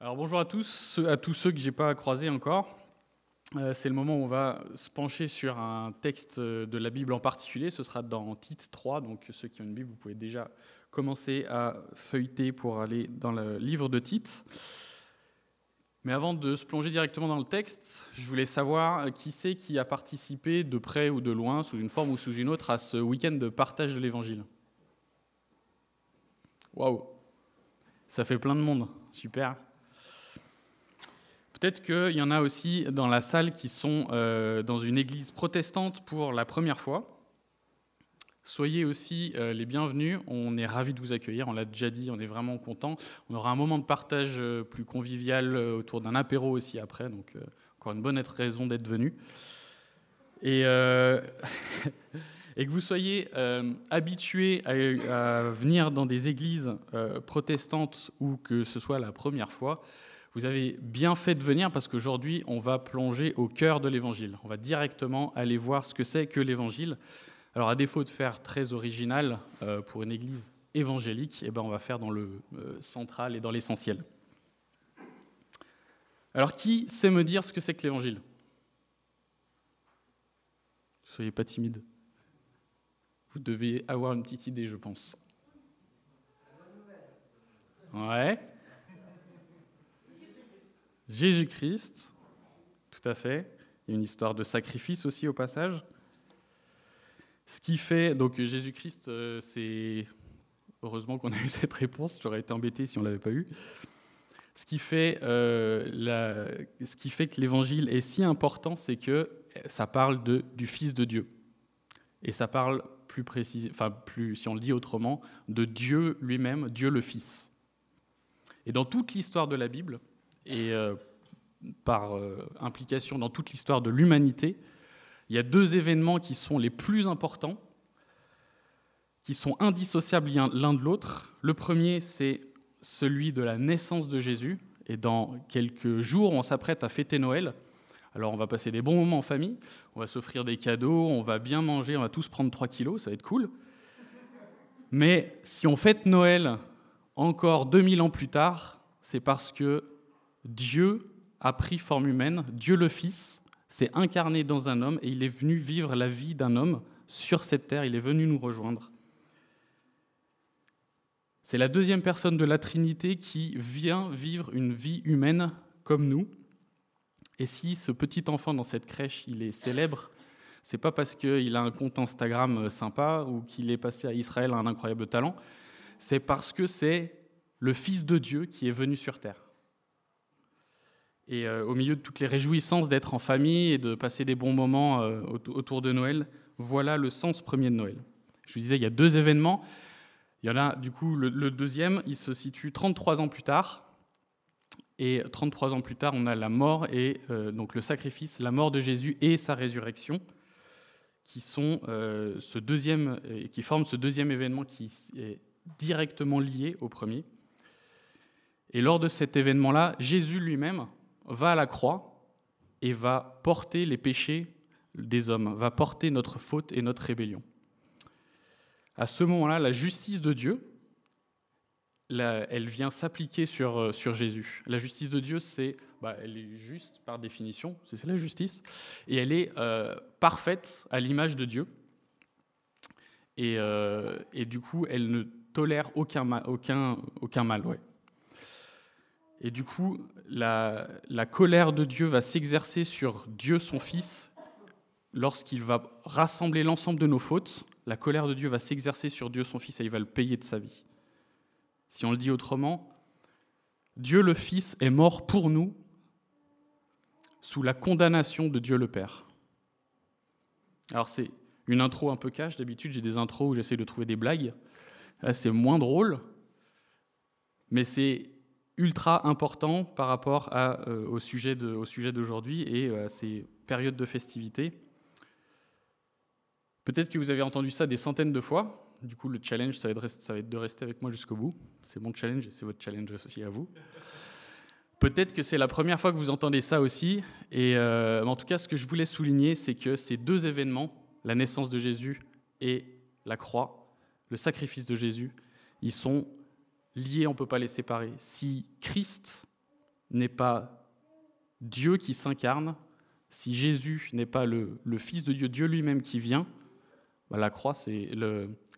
Alors bonjour à tous, à tous ceux que j'ai pas croisés encore. Euh, c'est le moment où on va se pencher sur un texte de la Bible en particulier. Ce sera dans Tite 3, donc ceux qui ont une Bible, vous pouvez déjà commencer à feuilleter pour aller dans le livre de Tite. Mais avant de se plonger directement dans le texte, je voulais savoir qui c'est qui a participé de près ou de loin, sous une forme ou sous une autre, à ce week-end de partage de l'Évangile. Waouh, ça fait plein de monde, super. Peut-être qu'il y en a aussi dans la salle qui sont euh, dans une église protestante pour la première fois. Soyez aussi euh, les bienvenus, on est ravis de vous accueillir, on l'a déjà dit, on est vraiment content. On aura un moment de partage euh, plus convivial autour d'un apéro aussi après, donc encore une bonne raison d'être venu. Et, que vous soyez habitués à, venir dans des églises protestantes ou que ce soit la première fois, vous avez bien fait de venir parce qu'aujourd'hui, on va plonger au cœur de l'Évangile. On va directement aller voir ce que c'est que l'Évangile. Alors, à défaut de faire très original euh, pour une église évangélique, eh ben, on va faire dans le euh, central et dans l'essentiel. Alors, qui sait me dire ce que c'est que l'Évangile? Soyez pas timide. Vous devez avoir une petite idée, je pense. Ouais. Jésus-Christ, tout à fait. Il y a une histoire de sacrifice aussi au passage. Ce qui fait, donc Jésus-Christ, euh, c'est heureusement qu'on a eu cette réponse, j'aurais été embêté si on ne l'avait pas eu. Ce qui, fait, euh, la, ce qui fait que l'évangile est si important, c'est que ça parle de, du Fils de Dieu. Et ça parle plus précis, enfin plus, si on le dit autrement, de Dieu lui-même, Dieu le Fils. Et dans toute l'histoire de la Bible, et euh, par euh, implication dans toute l'histoire de l'humanité, il y a deux événements qui sont les plus importants, qui sont indissociables l'un de l'autre. Le premier, c'est celui de la naissance de Jésus, et dans quelques jours, on s'apprête à fêter Noël. Alors on va passer des bons moments en famille, on va s'offrir des cadeaux, on va bien manger, on va tous prendre 3 kilos, ça va être cool. Mais si on fête Noël encore 2000 ans plus tard, c'est parce que Dieu a pris forme humaine, Dieu le Fils s'est incarné dans un homme et il est venu vivre la vie d'un homme sur cette terre, il est venu nous rejoindre. C'est la deuxième personne de la Trinité qui vient vivre une vie humaine comme nous. Et si ce petit enfant dans cette crèche, il est célèbre, c'est pas parce qu'il a un compte Instagram sympa ou qu'il est passé à Israël un incroyable talent, c'est parce que c'est le Fils de Dieu qui est venu sur terre. Et euh, au milieu de toutes les réjouissances d'être en famille et de passer des bons moments euh, autour de Noël, voilà le sens premier de Noël. Je vous disais, il y a deux événements. Il y en a, du coup, le, deuxième, il se situe 33 ans plus tard. Et 33 ans plus tard, on a la mort et euh, donc le sacrifice, la mort de Jésus et sa résurrection, qui sont ce deuxième, qui forment ce deuxième événement qui est directement lié au premier. Et lors de cet événement-là, Jésus lui-même va à la croix et va porter les péchés des hommes, va porter notre faute et notre rébellion. À ce moment-là, la justice de Dieu, elle vient s'appliquer sur, euh, sur Jésus. La justice de Dieu, c'est, bah, elle est juste par définition, c'est la justice, et elle est euh, parfaite à l'image de Dieu. Et, euh, et, du coup, elle ne tolère aucun mal. Aucun, aucun mal ouais. Et du coup, la, colère de Dieu va s'exercer sur Dieu son Fils lorsqu'il va rassembler l'ensemble de nos fautes. La colère de Dieu va s'exercer sur Dieu son Fils et il va le payer de sa vie. Si on le dit autrement, Dieu le Fils est mort pour nous sous la condamnation de Dieu le Père. Alors c'est une intro un peu cash, d'habitude j'ai des intros où j'essaie de trouver des blagues. Là c'est moins drôle, mais c'est ultra important par rapport euh, au sujet d'aujourd'hui et euh, à ces périodes de festivité. Peut-être que vous avez entendu ça des centaines de fois. Du coup, le challenge, ça va être, ça de rester avec moi jusqu'au bout. C'est mon challenge et c'est votre challenge aussi à vous. Peut-être que c'est la première fois que vous entendez ça aussi. Et euh, en tout cas, ce que je voulais souligner, c'est que ces deux événements, la naissance de Jésus et la croix, le sacrifice de Jésus, ils sont liés, on ne peut pas les séparer. Si Christ n'est pas Dieu qui s'incarne, si Jésus n'est pas le, Fils de Dieu, Dieu lui-même qui vient, bah, la croix, c'est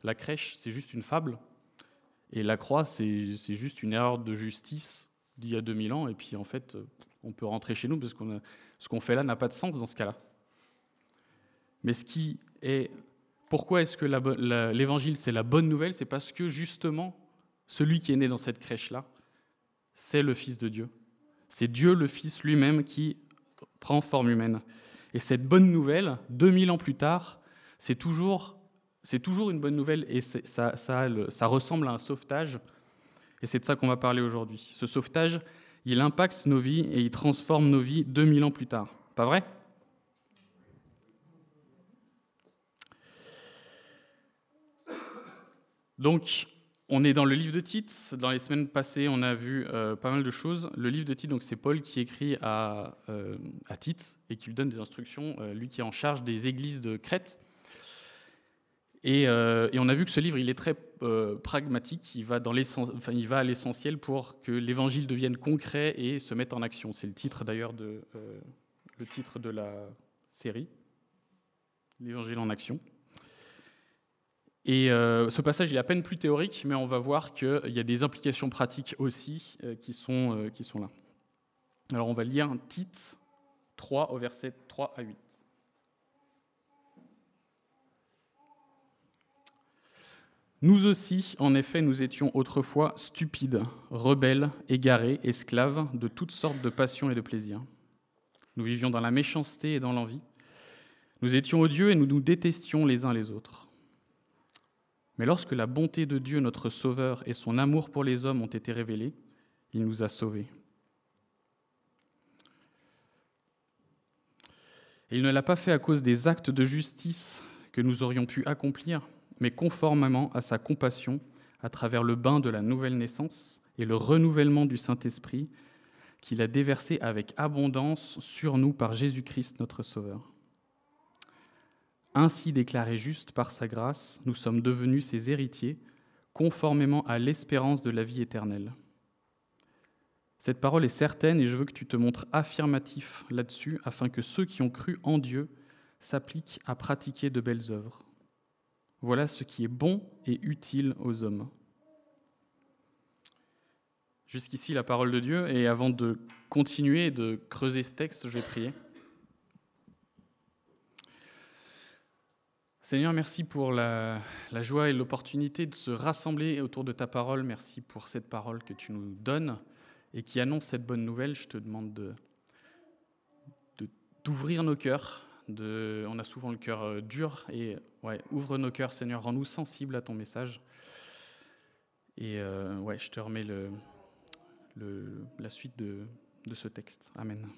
la crèche, c'est juste une fable. Et la croix, c'est juste une erreur de justice d'il y a 2000 ans. Et puis, en fait, on peut rentrer chez nous parce que ce qu'on fait là n'a pas de sens dans ce cas-là. Mais ce qui est. Pourquoi est-ce que l'évangile, c'est la bonne nouvelle? C'est parce que justement, celui qui est né dans cette crèche-là, c'est le Fils de Dieu. C'est Dieu le Fils lui-même qui prend forme humaine. Et cette bonne nouvelle, 2000 ans plus tard, c'est toujours, toujours une bonne nouvelle et ça, ça, ça ressemble à un sauvetage. Et c'est de ça qu'on va parler aujourd'hui. Ce sauvetage, il impacte nos vies et il transforme nos vies 2000 ans plus tard. Pas vrai? Donc, on est dans le livre de Tite. Dans les semaines passées, on a vu euh, pas mal de choses. Le livre de Tite, c'est Paul qui écrit à, euh, à, Tite et qui lui donne des instructions, euh, lui qui est en charge des églises de Crète. Et, on a vu que ce livre, il est très pragmatique. Il va, dans il va à l'essentiel pour que l'évangile devienne concret et se mette en action. C'est le titre d'ailleurs de le titre de la série, l'évangile en action. Et euh, ce passage il est à peine plus théorique, mais on va voir qu'il y a des implications pratiques aussi euh, qui, sont, euh, qui sont là. Alors on va lire Tite 3 au verset 3 à 8. Nous aussi, en effet, nous étions autrefois stupides, rebelles, égarés, esclaves de toutes sortes de passions et de plaisirs. Nous vivions dans la méchanceté et dans l'envie. Nous étions odieux et nous nous détestions les uns les autres. Mais lorsque la bonté de Dieu, notre Sauveur, et son amour pour les hommes ont été révélés, il nous a sauvés. Il ne l'a pas fait à cause des actes de justice que nous aurions pu accomplir, mais conformément à sa compassion, à travers le bain de la nouvelle naissance et le renouvellement du Saint-Esprit qu'il a déversé avec abondance sur nous par Jésus-Christ notre Sauveur. Ainsi déclaré juste par sa grâce, nous sommes devenus ses héritiers, conformément à l'espérance de la vie éternelle. Cette parole est certaine et je veux que tu te montres affirmatif là-dessus afin que ceux qui ont cru en Dieu s'appliquent à pratiquer de belles œuvres. Voilà ce qui est bon et utile aux hommes. Jusqu'ici la parole de Dieu et avant de continuer de creuser ce texte, je vais prier. Seigneur, merci pour la, joie et l'opportunité de se rassembler autour de ta parole. Merci pour cette parole que tu nous donnes et qui annonce cette bonne nouvelle. Je te demande de, d'ouvrir nos cœurs. On a souvent le cœur euh, dur et ouvre nos cœurs, Seigneur, rends-nous sensibles à ton message. Et euh, ouais, je te remets le, la suite de, de ce texte. Amen.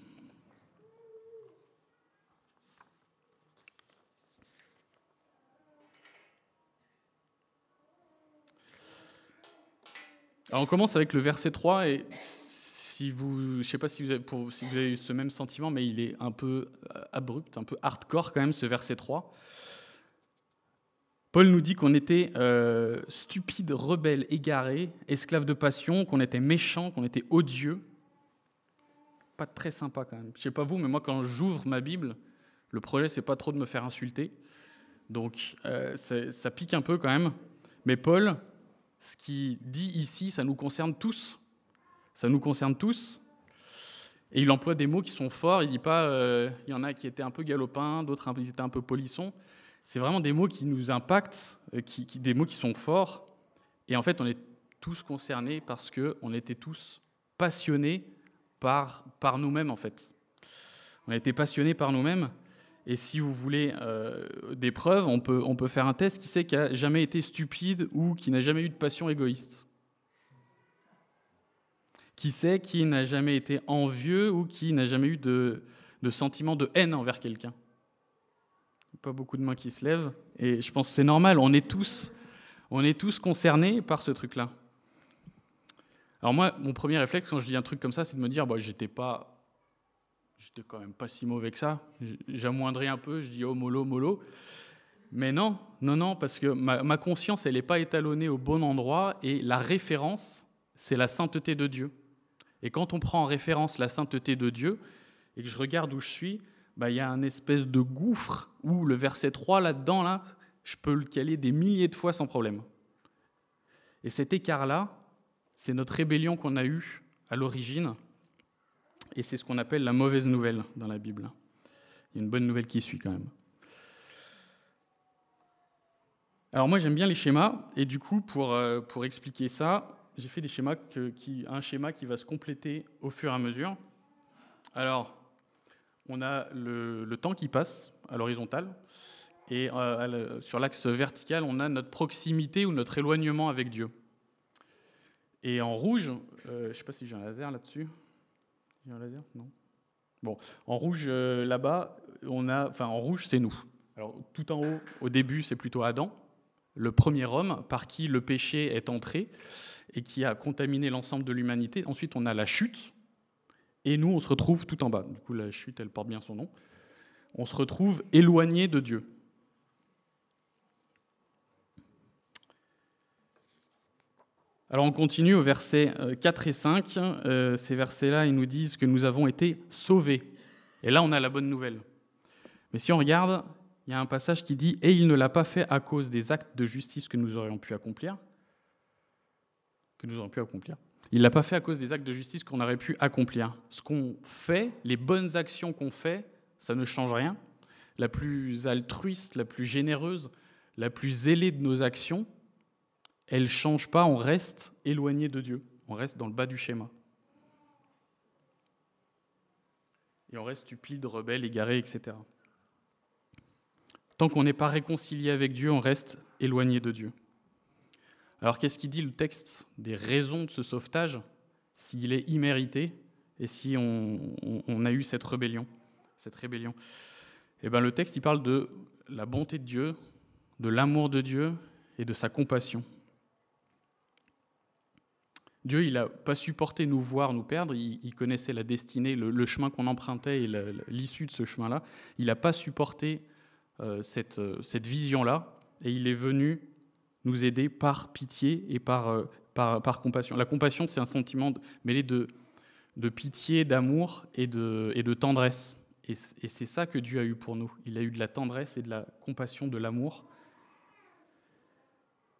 On commence avec le verset 3 et si vous, je ne sais pas si vous, avez, eu ce même sentiment, mais il est un peu euh, abrupt, un peu hardcore quand même ce verset 3. Paul nous dit qu'on était euh, stupides, rebelles, égarés, esclaves de passion, qu'on était méchants, qu'on était odieux. Pas très sympa quand même. Je sais pas vous, mais moi quand j'ouvre ma Bible, le projet c'est pas trop de me faire insulter. Donc euh, ça pique un peu quand même. Mais Paul, ce qu'il dit ici, ça nous concerne tous. Ça nous concerne tous. Et il emploie des mots qui sont forts. Il dit pas, euh, il y en a qui étaient un peu galopins, d'autres étaient un peu polissons. C'est vraiment des mots qui nous impactent, euh, qui, des mots qui sont forts. Et en fait, on est tous concernés parce qu'on était tous passionnés par, par nous-mêmes, en fait. On a été passionnés par nous-mêmes. Et si vous voulez euh, des preuves, on peut, on peut faire un test qui sait qui n'a jamais été stupide ou qui n'a jamais eu de passion égoïste. Qui sait qui n'a jamais été envieux ou qui n'a jamais eu de, de sentiment de haine envers quelqu'un. Pas beaucoup de mains qui se lèvent. Et je pense que c'est normal, on est tous, on est tous concernés par ce truc-là. Alors moi, mon premier réflexe quand je lis un truc comme ça, c'est de me dire, bah, j'étais pas j'étais quand même pas si mauvais que ça. J'amoindris un peu, je dis oh mollo, mollo. Mais non, non, non, parce que ma, conscience, elle n'est pas étalonnée au bon endroit et la référence, c'est la sainteté de Dieu. Et quand on prend en référence la sainteté de Dieu, et que je regarde où je suis, bah, il y a un espèce de gouffre où le verset 3 là-dedans, là, je peux le caler des milliers de fois sans problème. Et cet écart-là, c'est notre rébellion qu'on a eue à l'origine, et c'est ce qu'on appelle la mauvaise nouvelle dans la Bible. Il y a une bonne nouvelle qui suit quand même. Alors moi j'aime bien les schémas, et du coup pour, euh, pour expliquer ça, j'ai fait des schémas qui, un schéma qui va se compléter au fur et à mesure. Alors, on a le, temps qui passe à l'horizontale, et euh, sur l'axe vertical, on a notre proximité ou notre éloignement avec Dieu. Et en rouge, euh, je ne sais pas si j'ai un laser là-dessus. Non. Bon, en rouge euh, là-bas, on a, enfin en rouge, c'est nous. Alors tout en haut, au début, c'est plutôt Adam, le premier homme par qui le péché est entré et qui a contaminé l'ensemble de l'humanité. Ensuite, on a la chute, et nous, on se retrouve tout en bas. Du coup, la chute, elle porte bien son nom. On se retrouve éloigné de Dieu. Alors on continue au verset 4 euh, et 5. Euh, ces versets-là, ils nous disent que nous avons été sauvés. Et là, on a la bonne nouvelle. Mais si on regarde, il y a un passage qui dit ⁇ Et il ne l'a pas fait à cause des actes de justice que nous aurions pu accomplir ⁇ que nous aurions pu accomplir. Il ne l'a pas fait à cause des actes de justice qu'on aurait pu accomplir. Ce qu'on fait, les bonnes actions qu'on fait, ça ne change rien. La plus altruiste, la plus généreuse, la plus zélée de nos actions, elle ne change pas, on reste éloigné de Dieu. On reste dans le bas du schéma. Et on reste stupide, rebelle, égaré, etc. Tant qu'on n'est pas réconcilié avec Dieu, on reste éloigné de Dieu. Alors qu'est-ce qui dit le texte des raisons de ce sauvetage s'il est immérité et si on, a eu cette rébellion, Eh bien le texte il parle de la bonté de Dieu, de l'amour de Dieu et de sa compassion. Dieu, il n'a pas supporté nous voir nous perdre, il, connaissait la destinée, le, chemin qu'on empruntait et l'issue de ce chemin-là. Il n'a pas supporté euh, cette, cette vision-là, et il est venu nous aider par pitié et par, euh, par, compassion. La compassion, c'est un sentiment mêlé de, de pitié, d'amour et de, et de tendresse. Et, c'est ça que Dieu a eu pour nous. Il a eu de la tendresse et de la compassion, de l'amour.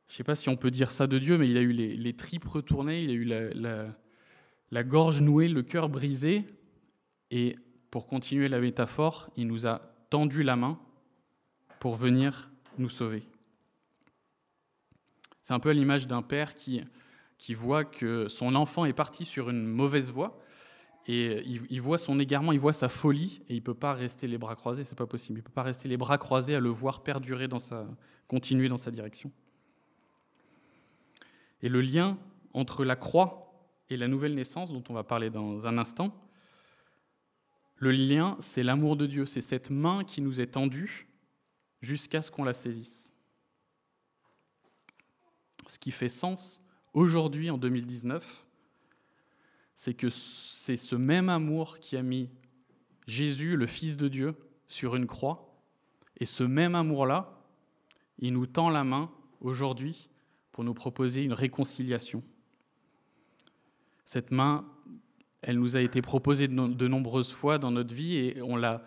Je ne sais pas si on peut dire ça de Dieu, mais il a eu les, tripes retournées, il a eu la, gorge nouée, le cœur brisé. Et pour continuer la métaphore, il nous a tendu la main pour venir nous sauver. C'est un peu à l'image d'un père qui, voit que son enfant est parti sur une mauvaise voie et il, voit son égarement, il voit sa folie et il peut pas rester les bras croisés, c'est pas possible. Il peut pas rester les bras croisés à le voir perdurer dans sa, continuer dans sa direction. Et le lien entre la croix et la nouvelle naissance, dont on va parler dans un instant, le lien, c'est l'amour de Dieu, c'est cette main qui nous est tendue jusqu'à ce qu'on la saisisse. Ce qui fait sens aujourd'hui en 2019, c'est que c'est ce même amour qui a mis Jésus, le Fils de Dieu, sur une croix. Et ce même amour-là, il nous tend la main aujourd'hui pour nous proposer une réconciliation. Cette main, elle nous a été proposée de, nombreuses fois dans notre vie et on l'a,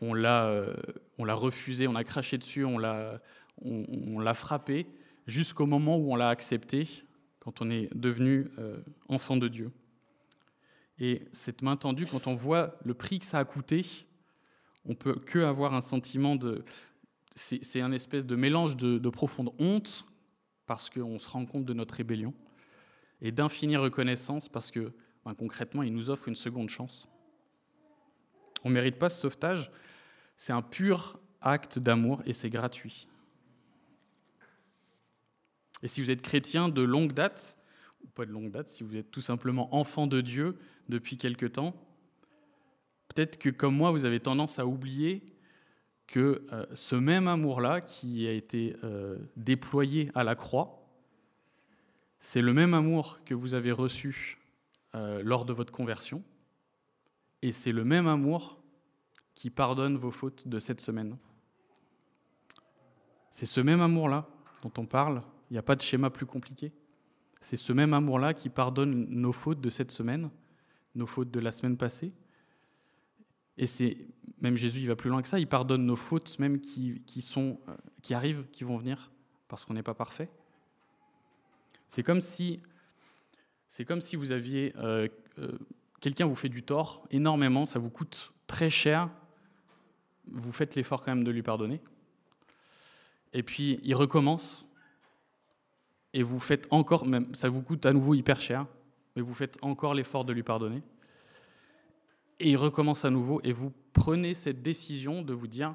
on l'a, euh, on l'a refusée, on a craché dessus, on l'a, on, l'a frappée jusqu'au moment où on l'a accepté, quand on est devenu euh, enfant de Dieu. Et cette main tendue, quand on voit le prix que ça a coûté, on peut que avoir un sentiment de... C'est un espèce de mélange de, profonde honte, parce qu'on se rend compte de notre rébellion, et d'infinie reconnaissance, parce que ben, concrètement, il nous offre une seconde chance. On ne mérite pas ce sauvetage, c'est un pur acte d'amour et c'est gratuit. Et si vous êtes chrétien de longue date, ou pas de longue date, si vous êtes tout simplement enfant de Dieu depuis quelque temps, peut-être que comme moi, vous avez tendance à oublier que euh, ce même amour-là qui a été euh, déployé à la croix, c'est le même amour que vous avez reçu euh, lors de votre conversion, et c'est le même amour qui pardonne vos fautes de cette semaine. C'est ce même amour-là dont on parle il n'y a pas de schéma plus compliqué. C'est ce même amour-là qui pardonne nos fautes de cette semaine nos fautes de la semaine passée. Et c'est même Jésus, il va plus loin que ça, il pardonne nos fautes même qui, sont, euh, qui arrivent, qui vont venir, parce qu'on n'est pas parfait. C'est comme si, c'est comme si vous aviez euh, euh, quelqu'un vous fait du tort énormément, ça vous coûte très cher, vous faites l'effort quand même de lui pardonner, et puis il recommence, et vous faites encore, même ça vous coûte à nouveau hyper cher, mais vous faites encore l'effort de lui pardonner et il recommence à nouveau, et vous prenez cette décision de vous dire,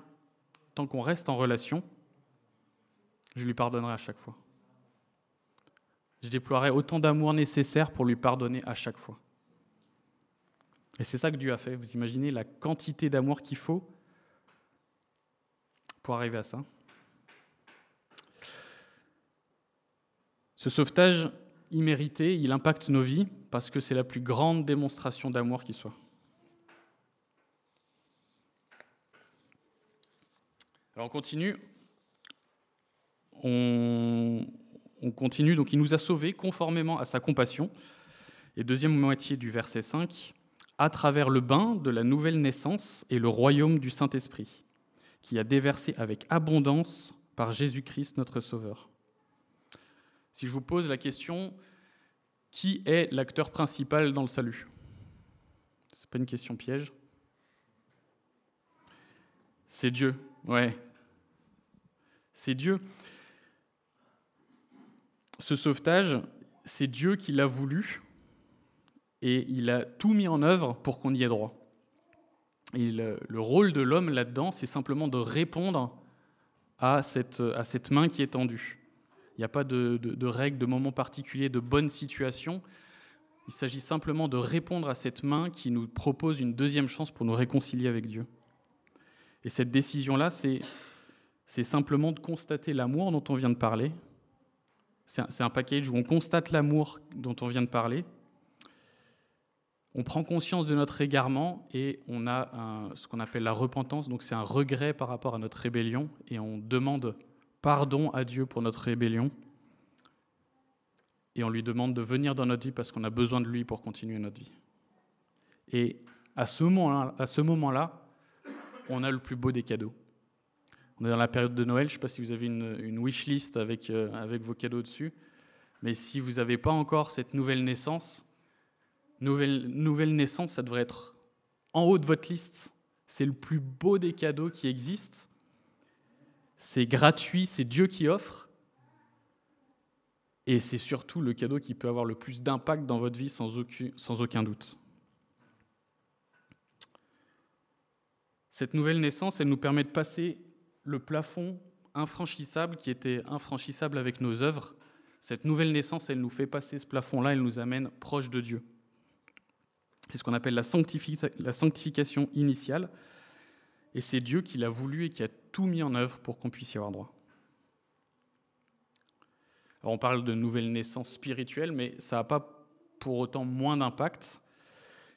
tant qu'on reste en relation, je lui pardonnerai à chaque fois. Je déploierai autant d'amour nécessaire pour lui pardonner à chaque fois. Et c'est ça que Dieu a fait. Vous imaginez la quantité d'amour qu'il faut pour arriver à ça. Ce sauvetage immérité, il impacte nos vies parce que c'est la plus grande démonstration d'amour qui soit. Alors on continue. On, continue. Donc il nous a sauvés conformément à sa compassion. Et deuxième moitié du verset 5, à travers le bain de la nouvelle naissance et le royaume du Saint-Esprit, qui a déversé avec abondance par Jésus-Christ notre Sauveur. Si je vous pose la question, qui est l'acteur principal dans le salut? Ce n'est pas une question piège. C'est Dieu. Ouais. C'est Dieu. Ce sauvetage, c'est Dieu qui l'a voulu et il a tout mis en œuvre pour qu'on y ait droit. Et le, rôle de l'homme là-dedans, c'est simplement de répondre à cette, à cette main qui est tendue. Il n'y a pas de, de, de règles, de moments particuliers, de bonnes situations. Il s'agit simplement de répondre à cette main qui nous propose une deuxième chance pour nous réconcilier avec Dieu. Et cette décision-là, c'est, simplement de constater l'amour dont on vient de parler. C'est un, package où on constate l'amour dont on vient de parler. On prend conscience de notre égarement et on a ce qu'on appelle la repentance. Donc c'est un regret par rapport à notre rébellion et on demande pardon à Dieu pour notre rébellion. Et on lui demande de venir dans notre vie parce qu'on a besoin de lui pour continuer notre vie. Et à ce moment-là on a le plus beau des cadeaux. On est dans la période de Noël, je ne sais pas si vous avez une, une wish list avec, euh, avec vos cadeaux dessus, mais si vous n'avez pas encore cette nouvelle naissance, nouvelle, nouvelle naissance, ça devrait être en haut de votre liste. C'est le plus beau des cadeaux qui existent. C'est gratuit, c'est Dieu qui offre. Et c'est surtout le cadeau qui peut avoir le plus d'impact dans votre vie sans aucun, sans aucun doute. Cette nouvelle naissance, elle nous permet de passer le plafond infranchissable qui était infranchissable avec nos œuvres. Cette nouvelle naissance, elle nous fait passer ce plafond-là, elle nous amène proche de Dieu. C'est ce qu'on appelle la, sanctification initiale. Et c'est Dieu qui l'a voulu et qui a tout mis en œuvre pour qu'on puisse y avoir droit. Alors on parle de nouvelle naissance spirituelle, mais ça n'a pas pour autant moins d'impact.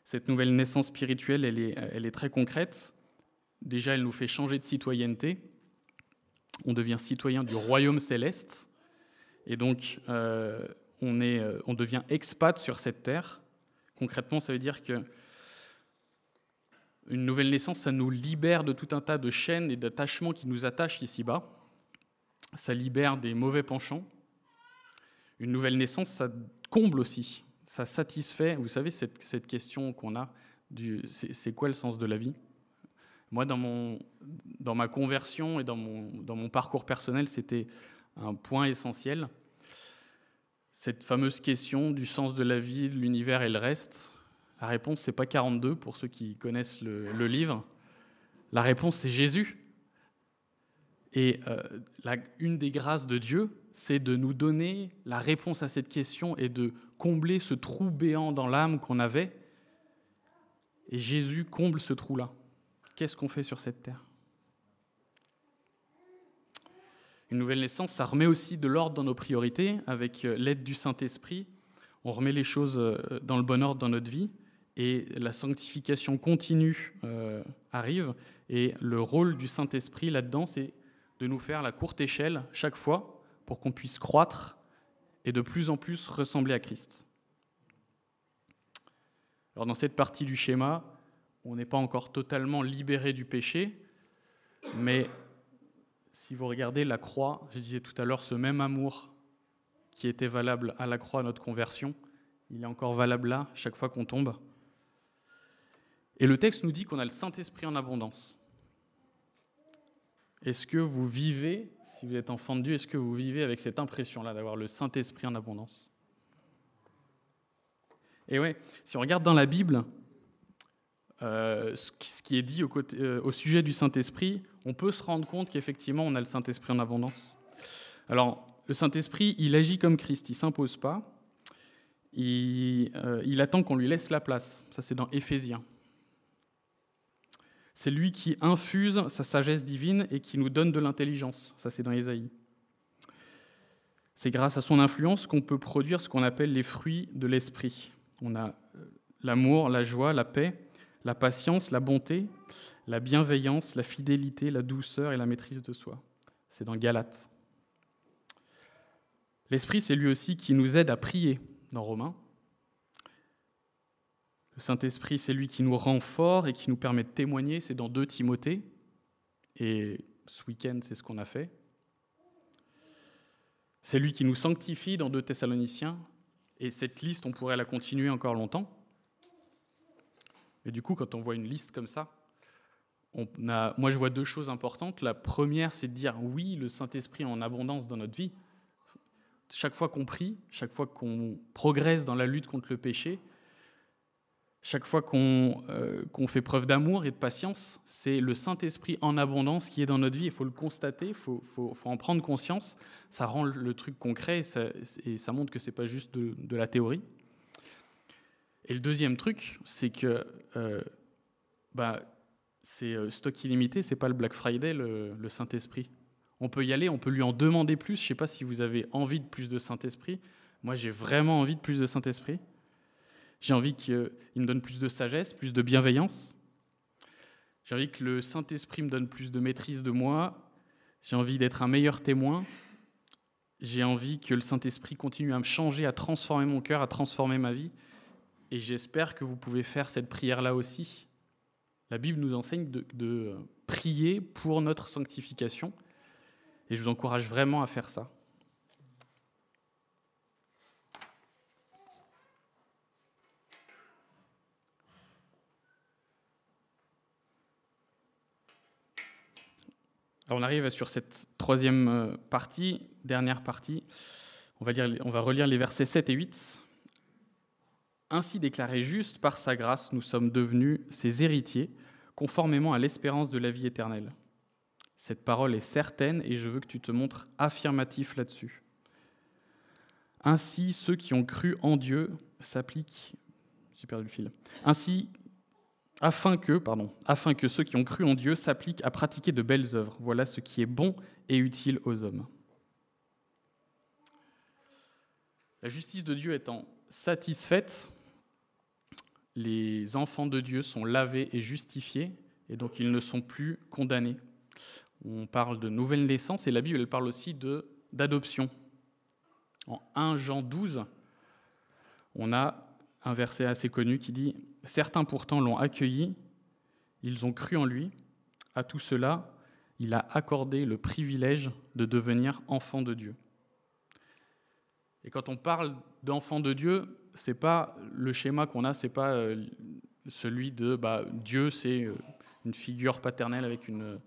Cette nouvelle naissance spirituelle, elle est, elle est très concrète. Déjà, elle nous fait changer de citoyenneté. On devient citoyen du royaume céleste. Et donc, euh, on, est, euh, on devient expat sur cette terre. Concrètement, ça veut dire que une nouvelle naissance, ça nous libère de tout un tas de chaînes et d'attachements qui nous attachent ici-bas. Ça libère des mauvais penchants. Une nouvelle naissance, ça comble aussi. Ça satisfait, vous savez, cette, cette question qu'on a, c'est quoi le sens de la vie? Moi, dans, mon, dans ma conversion et dans mon, dans mon parcours personnel, c'était un point essentiel. Cette fameuse question du sens de la vie, de l'univers et le reste, la réponse, c'est pas 42 pour ceux qui connaissent le, le livre. La réponse, c'est Jésus. Et euh, une des grâces de Dieu, c'est de nous donner la réponse à cette question et de combler ce trou béant dans l'âme qu'on avait. Et Jésus comble ce trou-là qu'est-ce qu'on fait sur cette terre? Une nouvelle naissance, ça remet aussi de l'ordre dans nos priorités avec euh, l'aide du Saint-Esprit. On remet les choses euh, dans le bon ordre dans notre vie et la sanctification continue euh, arrive. Et le rôle du Saint-Esprit là-dedans, c'est de nous faire la courte échelle chaque fois pour qu'on puisse croître et de plus en plus ressembler à Christ. Alors dans cette partie du schéma, on n'est pas encore totalement libéré du péché, mais si vous regardez la croix, je disais tout à l'heure, ce même amour qui était valable à la croix à notre conversion, il est encore valable là, chaque fois qu'on tombe. Et le texte nous dit qu'on a le Saint-Esprit en abondance. Est-ce que vous vivez, si vous êtes enfant de Dieu, est-ce que vous vivez avec cette impression-là d'avoir le Saint-Esprit en abondance? Et ouais, si on regarde dans la Bible, euh, ce qui est dit au, euh, au sujet du Saint-Esprit, on peut se rendre compte qu'effectivement, on a le Saint-Esprit en abondance. Alors, le Saint-Esprit, il agit comme Christ, il ne s'impose pas, il, euh, il attend qu'on lui laisse la place. Ça, c'est dans Éphésiens. C'est lui qui infuse sa sagesse divine et qui nous donne de l'intelligence. Ça, c'est dans Ésaïe. C'est grâce à son influence qu'on peut produire ce qu'on appelle les fruits de l'esprit. On a l'amour, la joie, la paix, la patience, la bonté, la bienveillance, la fidélité, la douceur et la maîtrise de soi. C'est dans Galates. L'Esprit, c'est lui aussi qui nous aide à prier dans Romains. Le Saint-Esprit, c'est lui qui nous rend forts et qui nous permet de témoigner, c'est dans 2 Timothée. Et ce week-end, c'est ce qu'on a fait. C'est lui qui nous sanctifie dans 2 Thessaloniciens. Et cette liste, on pourrait la continuer encore longtemps. Et du coup, quand on voit une liste comme ça, moi je vois deux choses importantes. La première, c'est de dire oui, le Saint-Esprit en abondance dans notre vie. Chaque fois qu'on prie, chaque fois qu'on progresse dans la lutte contre le péché, chaque fois euh, qu'on fait preuve d'amour et de patience, c'est le Saint-Esprit en abondance qui est dans notre vie. Il faut le constater, il faut, en prendre conscience. Ça rend le truc concret et ça, montre que ce n'est pas juste de, la théorie. Et le deuxième truc, c'est que euh, bah, c'est euh, stock illimité, c'est pas le Black Friday, le, le Saint-Esprit. On peut y aller, on peut lui en demander plus. Je sais pas si vous avez envie de plus de Saint-Esprit. Moi, j'ai vraiment envie de plus de Saint-Esprit. J'ai envie qu'il me donne plus de sagesse, plus de bienveillance. J'ai envie que le Saint-Esprit me donne plus de maîtrise de moi. J'ai envie d'être un meilleur témoin. J'ai envie que le Saint-Esprit continue à me changer, à transformer mon cœur, à transformer ma vie. Et j'espère que vous pouvez faire cette prière-là aussi. La Bible nous enseigne de, prier pour notre sanctification. Et je vous encourage vraiment à faire ça. on arrive sur cette troisième euh, partie, dernière partie. On va, on va relire les versets 7 et 8. Ainsi déclaré juste par sa grâce, nous sommes devenus ses héritiers, conformément à l'espérance de la vie éternelle. Cette parole est certaine et je veux que tu te montres affirmatif là-dessus. Ainsi, ceux qui ont cru en Dieu s'appliquent. J'ai perdu le fil. Ainsi, afin que, pardon, afin que ceux qui ont cru en Dieu s'appliquent à pratiquer de belles œuvres. Voilà ce qui est bon et utile aux hommes. La justice de Dieu étant satisfaite, les enfants de Dieu sont lavés et justifiés, et donc ils ne sont plus condamnés. On parle de nouvelle naissance, et la Bible parle aussi d'adoption. En 1 Jean 12, on a un verset assez connu qui dit Certains pourtant l'ont accueilli, ils ont cru en lui. À tout cela, il a accordé le privilège de devenir enfant de Dieu. Et quand on parle d'enfant de Dieu, c'est pas le schéma qu'on a, c'est pas euh, celui de bah, Dieu, c'est euh, une figure paternelle avec une,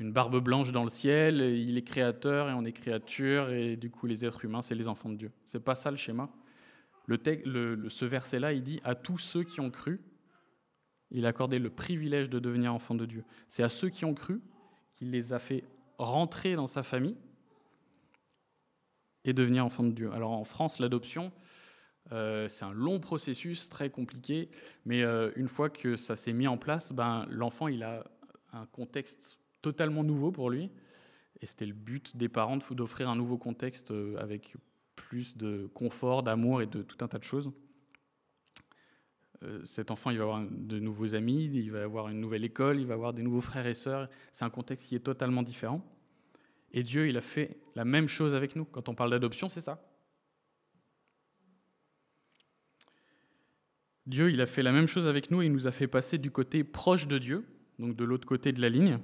barbe blanche dans le ciel, il est créateur et on est créature, et du coup les êtres humains, c'est les enfants de Dieu. C'est pas ça le schéma. Ce verset-là, il dit à tous ceux qui ont cru, il a accordé le privilège de devenir enfant de Dieu. C'est à ceux qui ont cru qu'il les a fait rentrer dans sa famille et devenir enfant de Dieu. Alors en France, l'adoption, euh, c'est un long processus, très compliqué, mais euh, une fois que ça s'est mis en place, ben, l'enfant il a un contexte totalement nouveau pour lui, et c'était le but des parents d'offrir un nouveau contexte euh, avec plus de confort, d'amour et de tout un tas de choses. Cet enfant, il va avoir de nouveaux amis, il va avoir une nouvelle école, il va avoir des nouveaux frères et sœurs. C'est un contexte qui est totalement différent. Et Dieu, il a fait la même chose avec nous. Quand on parle d'adoption, c'est ça. Dieu, il a fait la même chose avec nous, il nous a fait passer du côté proche de Dieu, donc de l'autre côté de la ligne.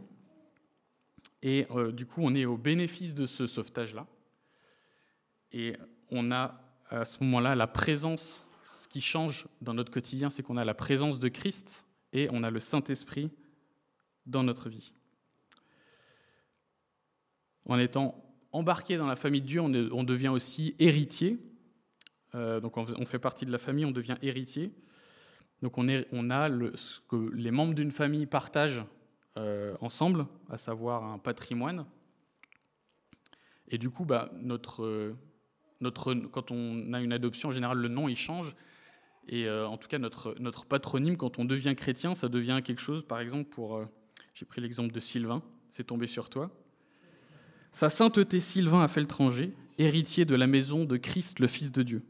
Et euh, du coup, on est au bénéfice de ce sauvetage-là. Et on a à ce moment-là la présence, ce qui change dans notre quotidien, c'est qu'on a la présence de Christ et on a le Saint-Esprit dans notre vie. En étant embarqué dans la famille de Dieu, on, devient aussi héritier. Euh, donc on fait partie de la famille, on devient héritier. Donc on, a ce que les membres d'une famille partagent euh, ensemble, à savoir un patrimoine. Et du coup, bah, notre, notre, quand on a une adoption, en général, le nom, il change. Et euh, en tout cas, notre, notre patronyme, quand on devient chrétien, ça devient quelque chose, par exemple, pour... J'ai pris l'exemple de Sylvain, c'est tombé sur toi. Sa sainteté Sylvain a fait l'étranger, héritier de la maison de Christ, le Fils de Dieu.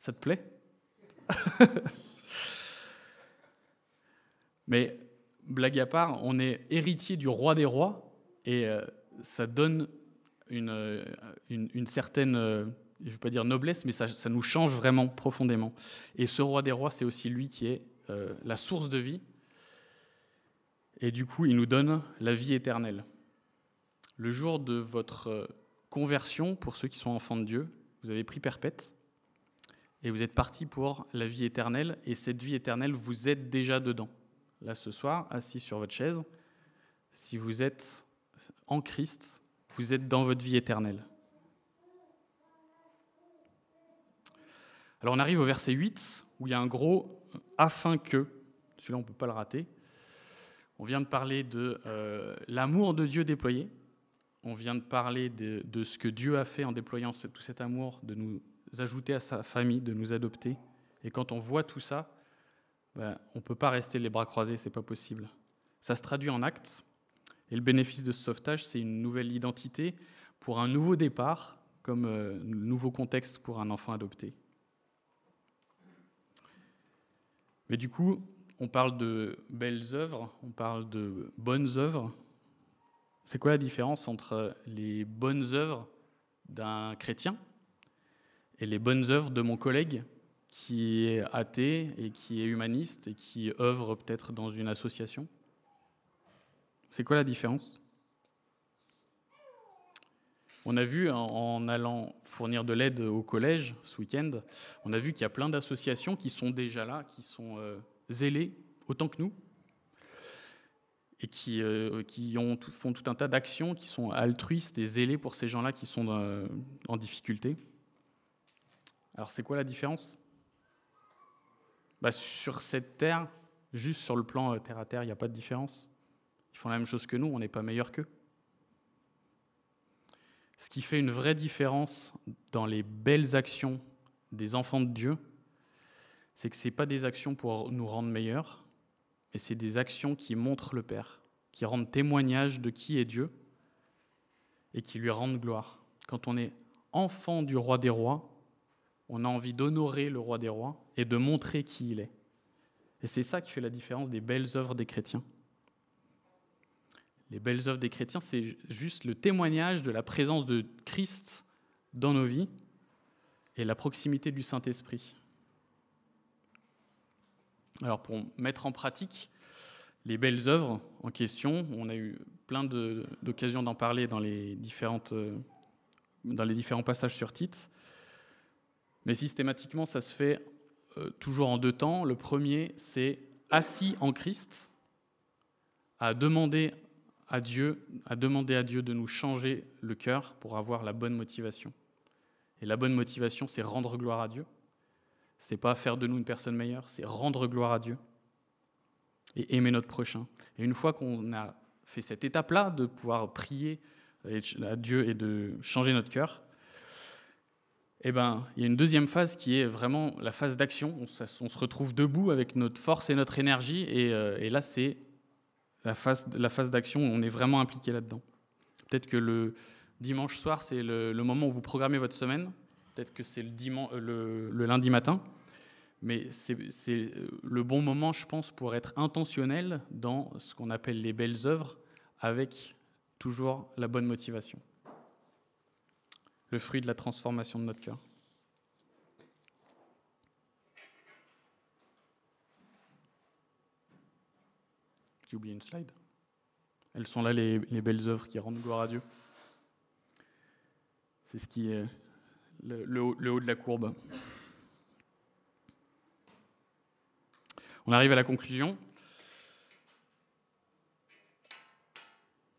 Ça te plaît? Mais blague à part, on est héritier du roi des rois et euh, ça donne une, euh, une, certaine, euh, je ne veux pas dire noblesse, mais ça, ça, nous change vraiment profondément. Et ce roi des rois, c'est aussi lui qui est la source de vie. Et du coup, il nous donne la vie éternelle. Le jour de votre conversion, pour ceux qui sont enfants de Dieu, vous avez pris perpète et vous êtes parti pour la vie éternelle. Et cette vie éternelle, vous êtes déjà dedans là ce soir, assis sur votre chaise, si vous êtes en Christ, vous êtes dans votre vie éternelle. Alors on arrive au verset 8, où il y a un gros afin que, celui-là on ne peut pas le rater. On vient de parler de euh, l'amour de Dieu déployé, on vient de parler de, ce que Dieu a fait en déployant tout cet amour, de nous ajouter à sa famille, de nous adopter. Et quand on voit tout ça, ben, on ne peut pas rester les bras croisés, c'est pas possible. Ça se traduit en actes, et le bénéfice de ce sauvetage, c'est une nouvelle identité pour un nouveau départ, comme euh, nouveau contexte pour un enfant adopté. Mais du coup, on parle de belles œuvres, on parle de bonnes œuvres. C'est quoi la différence entre les bonnes œuvres d'un chrétien et les bonnes œuvres de mon collègue qui est athée et qui est humaniste et qui œuvre peut-être dans une association? C'est quoi la différence? On a vu en allant fournir de l'aide au collège ce week-end, on a vu qu'il y a plein d'associations qui sont déjà là, qui sont euh, zélées autant que nous, qui, euh, font tout un tas d'actions qui sont altruistes et zélées pour ces gens-là qui sont en difficulté. Alors c'est quoi la différence? Bah, sur cette terre, juste sur le plan euh, terre à terre, il n'y a pas de différence. Ils font la même chose que nous, on n'est pas meilleur qu'eux. Ce qui fait une vraie différence dans les belles actions des enfants de Dieu, c'est que ce n'est pas des actions pour nous rendre meilleurs, mais c'est des actions qui montrent le Père, qui rendent témoignage de qui est Dieu et qui lui rendent gloire. Quand on est enfant du roi des rois, on a envie d'honorer le roi des rois et de montrer qui il est. Et c'est ça qui fait la différence des belles œuvres des chrétiens. Les belles œuvres des chrétiens, c'est juste le témoignage de la présence de Christ dans nos vies et la proximité du Saint-Esprit. Alors pour mettre en pratique les belles œuvres en question, on a eu plein d'occasions d'en parler dans les, différentes, euh, dans les différents passages sur Tite. Mais systématiquement, ça se fait euh, toujours en deux temps. Le premier, c'est assis en Christ, à demander à Dieu, à demander à Dieu de nous changer le cœur pour avoir la bonne motivation. Et la bonne motivation, c'est rendre gloire à Dieu. C'est pas faire de nous une personne meilleure, c'est rendre gloire à Dieu et aimer notre prochain. Et une fois qu'on a fait cette étape-là de pouvoir prier à Dieu et de changer notre cœur, eh ben, il y a une deuxième phase qui est vraiment la phase d'action. On, se retrouve debout avec notre force et notre énergie, et, euh, là, c'est la phase, la phase d'action on est vraiment impliqué là-dedans. Peut-être que le dimanche soir, c'est le, moment où vous programmez votre semaine. Peut-être que c'est le, euh, le, lundi matin mais c'est euh, le bon moment, je pense, pour être intentionnel dans ce qu'on appelle les belles œuvres, avec toujours la bonne motivation. Le fruit de la transformation de notre cœur. J'ai oublié une slide. Elles sont là les, belles œuvres qui rendent gloire à Dieu. C'est ce qui est le haut de la courbe. On arrive à la conclusion.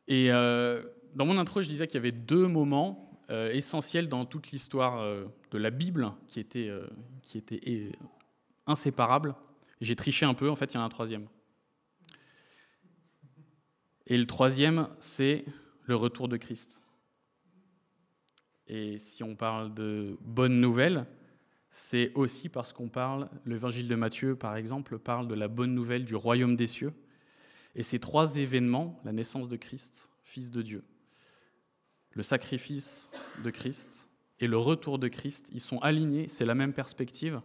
Et euh, dans mon intro, je disais qu'il y avait deux moments euh, essentiels dans toute l'histoire euh, de la Bible qui étaient, qui étaient inséparables. J'ai triché un peu, en fait, il y en a un troisième. Et le troisième, c'est le retour de Christ. Et si on parle de bonnes nouvelles, c'est aussi parce qu'on parle, l'évangile de Matthieu par exemple, parle de la bonne nouvelle du royaume des cieux. Et ces trois événements, la naissance de Christ, Fils de Dieu, le sacrifice de Christ et le retour de Christ, ils sont alignés, c'est la même perspective.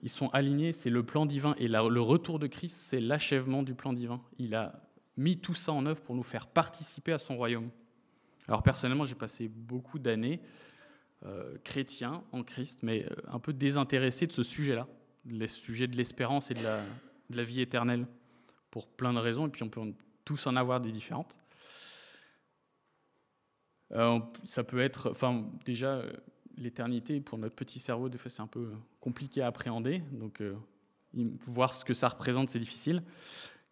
Ils sont alignés, c'est le plan divin. Et le retour de Christ, c'est l'achèvement du plan divin. Il a mis tout ça en œuvre pour nous faire participer à son royaume. Alors personnellement, j'ai passé beaucoup d'années euh, chrétien en Christ, mais euh, un peu désintéressé de ce sujet-là, le sujet de l'espérance et de la, vie éternelle, pour plein de raisons, et puis on peut tous en avoir des différentes. Euh, ça peut être, enfin déjà, l'éternité, pour notre petit cerveau, des fois c'est un peu compliqué à appréhender, donc voir ce que ça représente, c'est difficile.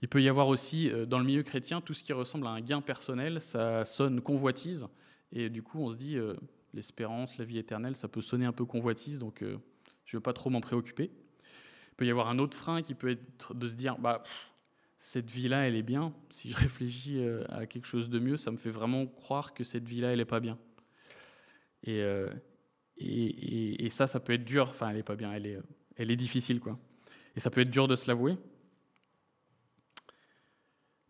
Il peut y avoir aussi, euh, dans le milieu chrétien, tout ce qui ressemble à un gain personnel, ça sonne convoitise, et du coup on se dit, euh, l'espérance, la vie éternelle, ça peut sonner un peu convoitise, donc euh, je ne veux pas trop m'en préoccuper. Il peut y avoir un autre frein qui peut être de se dire, bah, cette vie-là, elle est bien. Si je réfléchis à quelque chose de mieux, ça me fait vraiment croire que cette vie-là, elle n'est pas bien. Et, et, et, ça, ça peut être dur. Enfin, elle n'est pas bien, elle est, elle est difficile, quoi. Et ça peut être dur de se l'avouer.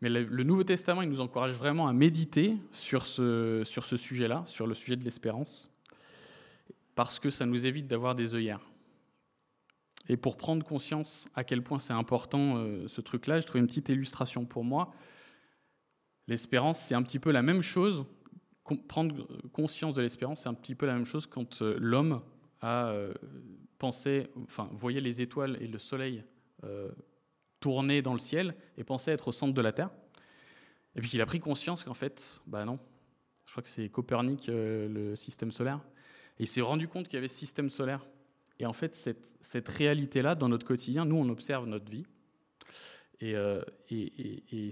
Mais le, Nouveau Testament, il nous encourage vraiment à méditer sur ce, sur ce sujet-là, sur le sujet de l'espérance, parce que ça nous évite d'avoir des œillères. Et pour prendre conscience à quel point c'est important euh, ce truc-là, je trouve une petite illustration pour moi. L'espérance, c'est un petit peu la même chose. Prendre conscience de l'espérance, c'est un petit peu la même chose quand euh, l'homme a euh, pensé, enfin, voyait les étoiles et le soleil tourner dans le ciel et pensait être au centre de la Terre. Et puis il a pris conscience qu'en fait, bah non, je crois que c'est Copernic, euh, le système solaire. Et il s'est rendu compte qu'il y avait ce système solaire. Et en fait, cette, réalité-là, dans notre quotidien, nous, on observe notre vie. Et, euh,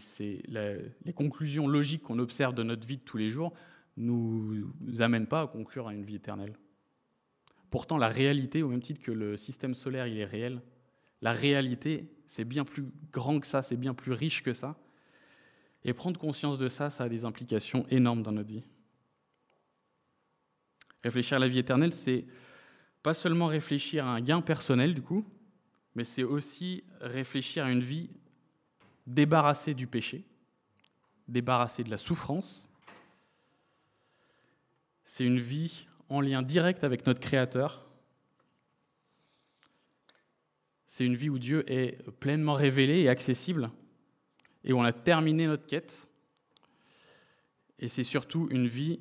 c'est les conclusions logiques qu'on observe de notre vie de tous les jours nous, nous amènent pas à conclure à une vie éternelle. Pourtant, la réalité, au même titre que le système solaire, il est réel, la réalité, c'est bien plus grand que ça, c'est bien plus riche que ça. Et prendre conscience de ça, ça a des implications énormes dans notre vie. Réfléchir à la vie éternelle, c'est pas seulement réfléchir à un gain personnel, du coup, mais c'est aussi réfléchir à une vie débarrassée du péché, débarrassée de la souffrance. C'est une vie en lien direct avec notre Créateur, c'est une vie où Dieu est pleinement révélé et accessible, et où on a terminé notre quête. Et c'est surtout une vie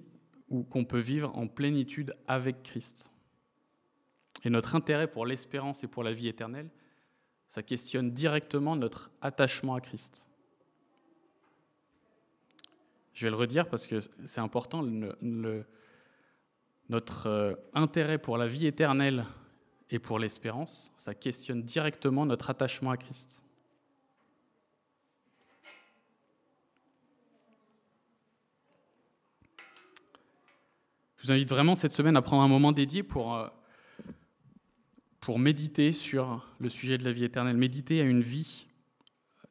où qu'on peut vivre en plénitude avec Christ. Et notre intérêt pour l'espérance et pour la vie éternelle, ça questionne directement notre attachement à Christ. Je vais le redire parce que c'est important. notre euh, intérêt pour la vie éternelle et pour l'espérance, ça questionne directement notre attachement à Christ. Je vous invite vraiment cette semaine à prendre un moment dédié pour, euh, pour méditer sur le sujet de la vie éternelle, méditer à une vie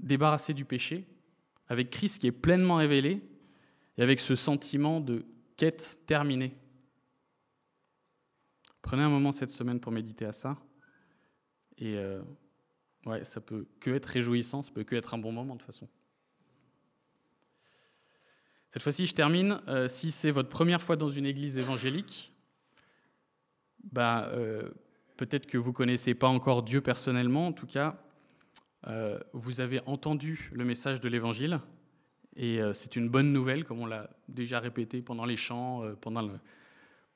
débarrassée du péché, avec Christ qui est pleinement révélé et avec ce sentiment de quête terminée. Prenez un moment cette semaine pour méditer à ça. Et euh, ouais, ça peut que être réjouissant, ça peut que être un bon moment de toute façon. Cette fois-ci, je termine. Euh, si c'est votre première fois dans une église évangélique, bah, euh, peut-être que vous ne connaissez pas encore Dieu personnellement. En tout cas, vous avez entendu le message de l'évangile. Et c'est une bonne nouvelle, comme on l'a déjà répété pendant les chants, pendant le,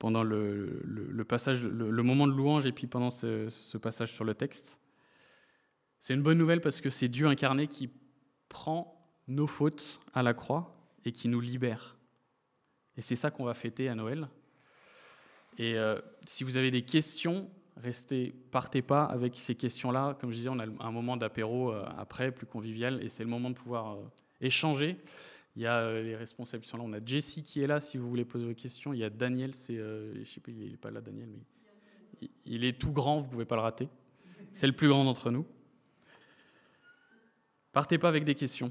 pendant le, passage, le, moment de louange et puis pendant ce, passage sur le texte. C'est une bonne nouvelle parce que c'est Dieu incarné qui prend nos fautes à la croix et qui nous libère. Et c'est ça qu'on va fêter à Noël. Et euh, si vous avez des questions, restez, partez pas avec ces questions-là. Comme je disais, on a un moment d'apéro euh, après, plus convivial, et c'est le moment de pouvoir euh, échanger. Il y a les responsables qui sont là. On a Jessie qui est là si vous voulez poser vos questions. Il y a Daniel, c'est, je sais pas, il n'est pas là, Daniel, mais il est tout grand, vous pouvez pas le rater. C'est le plus grand d'entre nous. Partez pas avec des questions.